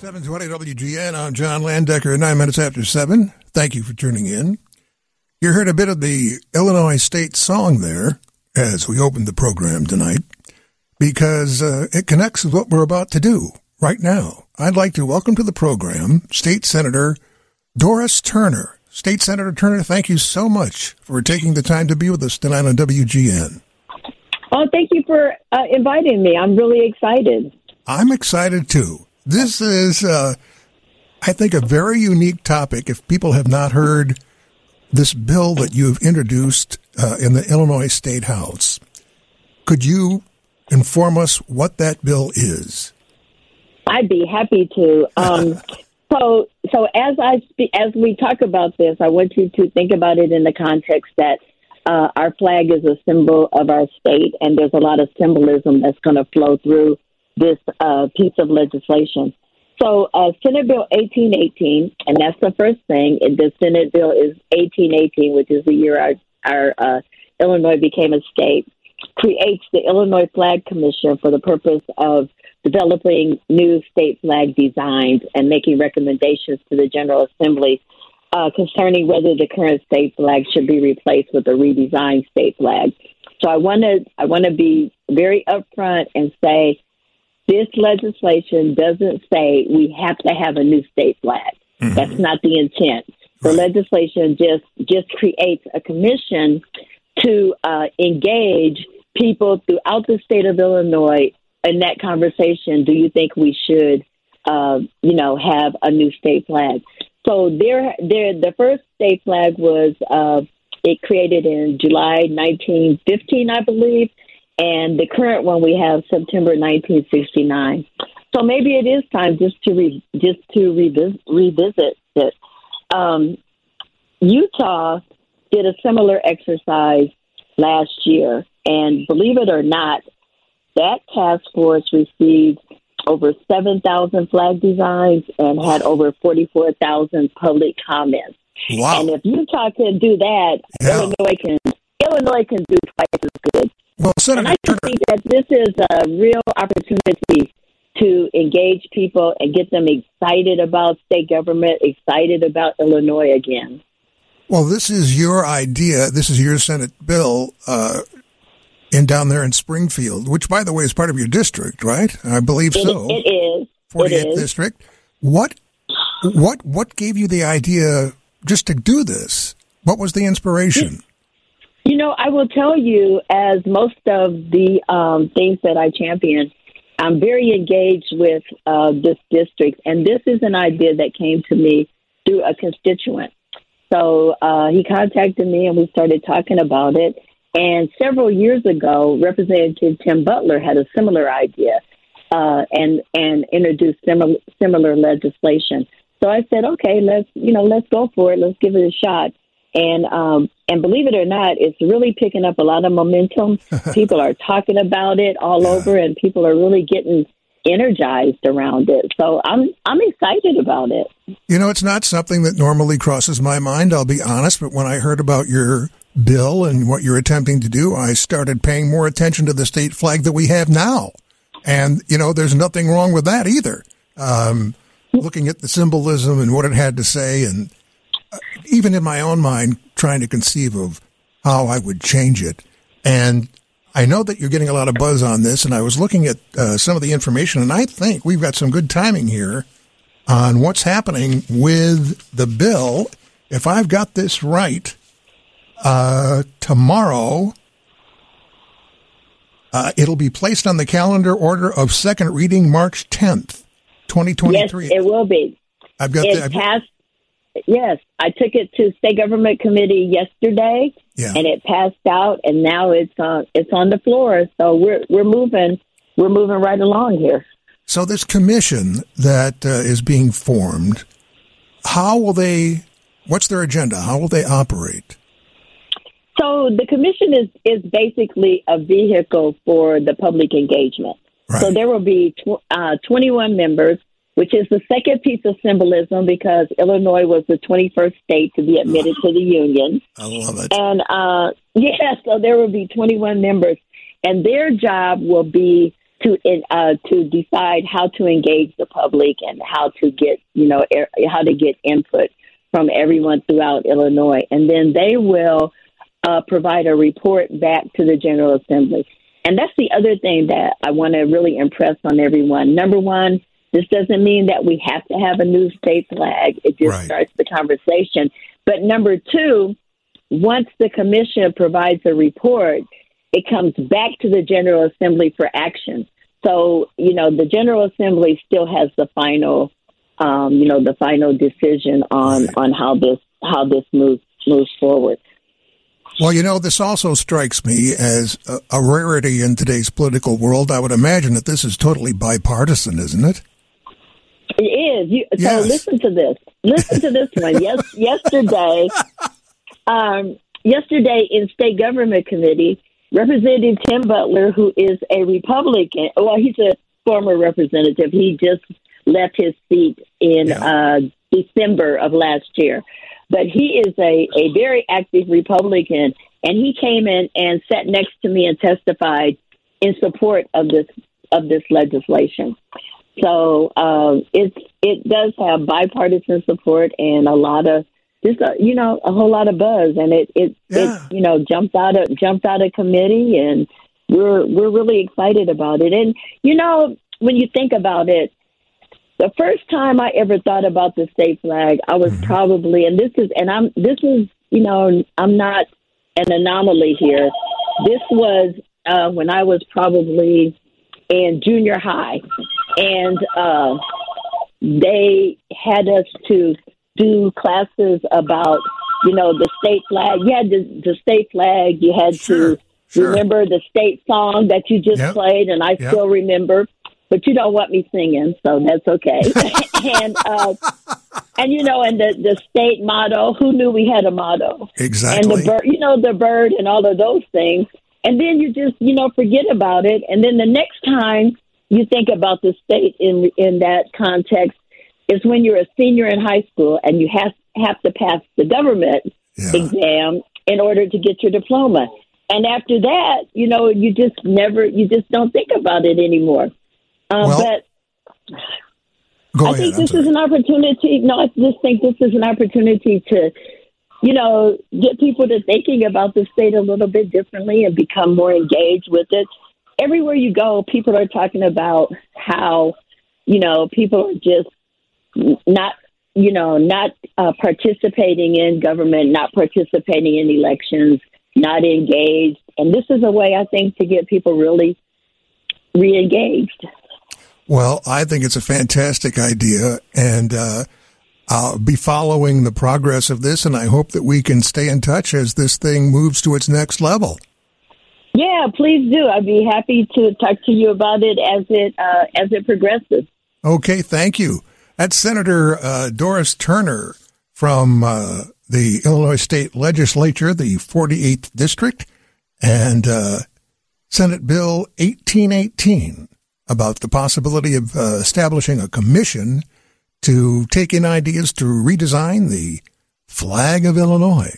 720 WGN. I'm John Landecker, nine minutes after seven. Thank you for tuning in. You heard a bit of the Illinois State song there as we opened the program tonight because uh, it connects with what we're about to do right now. I'd like to welcome to the program State Senator Doris Turner. State Senator Turner, thank you so much for taking the time to be with us tonight on WGN. Oh, thank you for uh, inviting me. I'm really excited. I'm excited too. This is, uh, I think, a very unique topic. If people have not heard this bill that you've introduced uh, in the Illinois State House, could you inform us what that bill is? I'd be happy to. Um, so, so as I speak, as we talk about this, I want you to think about it in the context that uh, our flag is a symbol of our state, and there's a lot of symbolism that's going to flow through this uh, piece of legislation. So, uh, Senate Bill 1818, and that's the first thing. The Senate Bill is 1818, which is the year our, our uh, Illinois became a state, creates the Illinois Flag Commission for the purpose of developing new state flag designs and making recommendations to the General Assembly uh, concerning whether the current state flag should be replaced with a redesigned state flag. So I want to I want to be very upfront and say this legislation doesn't say we have to have a new state flag. Mm-hmm. That's not the intent. The legislation just just creates a commission to uh, engage people throughout the state of Illinois in that conversation. Do you think we should, uh, you know, have a new state flag? So there, there, the first state flag was uh, it created in July 1915, I believe, and the current one we have September 1969. So maybe it is time just to re- just to revisit, revisit it. Um, Utah did a similar exercise last year, and believe it or not, that task force received over 7,000 flag designs and had over 44,000 public comments. Wow. And if Utah can do that, yeah. Illinois can Illinois can do twice as good. Well, Senator and I Turner, think that this is a real opportunity to engage people and get them excited about state government, excited about Illinois again. Well, this is your idea. This is your Senate bill uh, in down there in Springfield, which, by the way, is part of your district, right? I believe it, so. It is. 48th district. What, what, what gave you the idea just to do this? What was the inspiration? You know, I will tell you, as most of the um, things that I champion, I'm very engaged with uh, this district, and this is an idea that came to me through a constituent. So uh, he contacted me, and we started talking about it. And several years ago, Representative Tim Butler had a similar idea uh, and and introduced similar similar legislation. So I said, okay, let's you know let's go for it. Let's give it a shot. And um, and believe it or not, it's really picking up a lot of momentum. people are talking about it all yeah. over, and people are really getting energized around it. So I'm I'm excited about it. You know, it's not something that normally crosses my mind. I'll be honest, but when I heard about your bill and what you're attempting to do, I started paying more attention to the state flag that we have now. And, you know, there's nothing wrong with that either. Um, looking at the symbolism and what it had to say, and even in my own mind, trying to conceive of how I would change it. And I know that you're getting a lot of buzz on this, and I was looking at uh, some of the information, and I think we've got some good timing here on what's happening with the bill. If I've got this right, uh, tomorrow, uh, it'll be placed on the calendar order of second reading March 10th, 2023. Yes, it will be. I've got it the, I've, passed. Yes, I took it to state government committee yesterday, yeah. and it passed out, and now it's on it's on the floor. So we're we're moving we're moving right along here. So this commission that uh, is being formed, how will they? What's their agenda? How will they operate? So the commission is is basically a vehicle for the public engagement. Right. So there will be tw- uh, 21 members, which is the second piece of symbolism because Illinois was the 21st state to be admitted to the union. I love it. And uh, yeah, so there will be 21 members, and their job will be to uh, to decide how to engage the public and how to get you know er, how to get input from everyone throughout Illinois, and then they will uh, provide a report back to the General Assembly. And that's the other thing that I want to really impress on everyone. Number one, this doesn't mean that we have to have a new state flag. It just right. starts the conversation. But number two, once the commission provides a report, it comes back to the General Assembly for action. So, you know, the General Assembly still has the final, um, you know, the final decision on, right. on how this how this moves moves forward. Well, you know, this also strikes me as a, a, rarity in today's political world. I would imagine that this is totally bipartisan, isn't it? It is. You, yes. So listen to this. Listen to this one. Yes, yesterday, um, yesterday in state government committee, Representative Tim Butler, who is a Republican, well, he's a former representative. He just left his seat in yeah. uh, December of last year. But he is a, a very active Republican, and he came in and sat next to me and testified in support of this of this legislation. So um, it's it does have bipartisan support and a lot of just a, you know a whole lot of buzz, and it it, yeah. it you know jumped out of jumped out of committee, and we're we're really excited about it. And you know when you think about it, the first time I ever thought about the state flag, I was mm-hmm. probably, and this is, and I'm this is you know I'm not an anomaly here. This was uh, when I was probably in junior high, and uh, they had us to do classes about, you know, the state flag. You had the, the state flag. You had sure, to sure. remember the state song that you just yep. played, and I yep. still remember. But you don't want me singing, so that's okay. and uh, and you know, and the the state motto. Who knew we had a motto? Exactly. And the bird, you know, the bird and all of those things. And then you just, you know, forget about it. And then the next time you think about the state in in that context, is when you're a senior in high school and you have have to pass the government yeah. exam in order to get your diploma. And after that, you know, you just never, you just don't think about it anymore. Uh, well, but I think this is an opportunity. No, I just think this is an opportunity to, you know, get people to thinking about the state a little bit differently and become more engaged with it. Everywhere you go, people are talking about how, you know, people are just not you know not uh, participating in government, not participating in elections, not engaged, and this is a way I think to get people really re-engaged. Well, I think it's a fantastic idea, and uh, I'll be following the progress of this, and I hope that we can stay in touch as this thing moves to its next level. Yeah, please do. I'd be happy to talk to you about it as it uh, as it progresses. Okay, thank you. That's Senator uh, Doris Turner from uh, the Illinois State Legislature, the 48th District, and uh, Senate Bill 1818 about the possibility of uh, establishing a commission to take in ideas to redesign the flag of Illinois.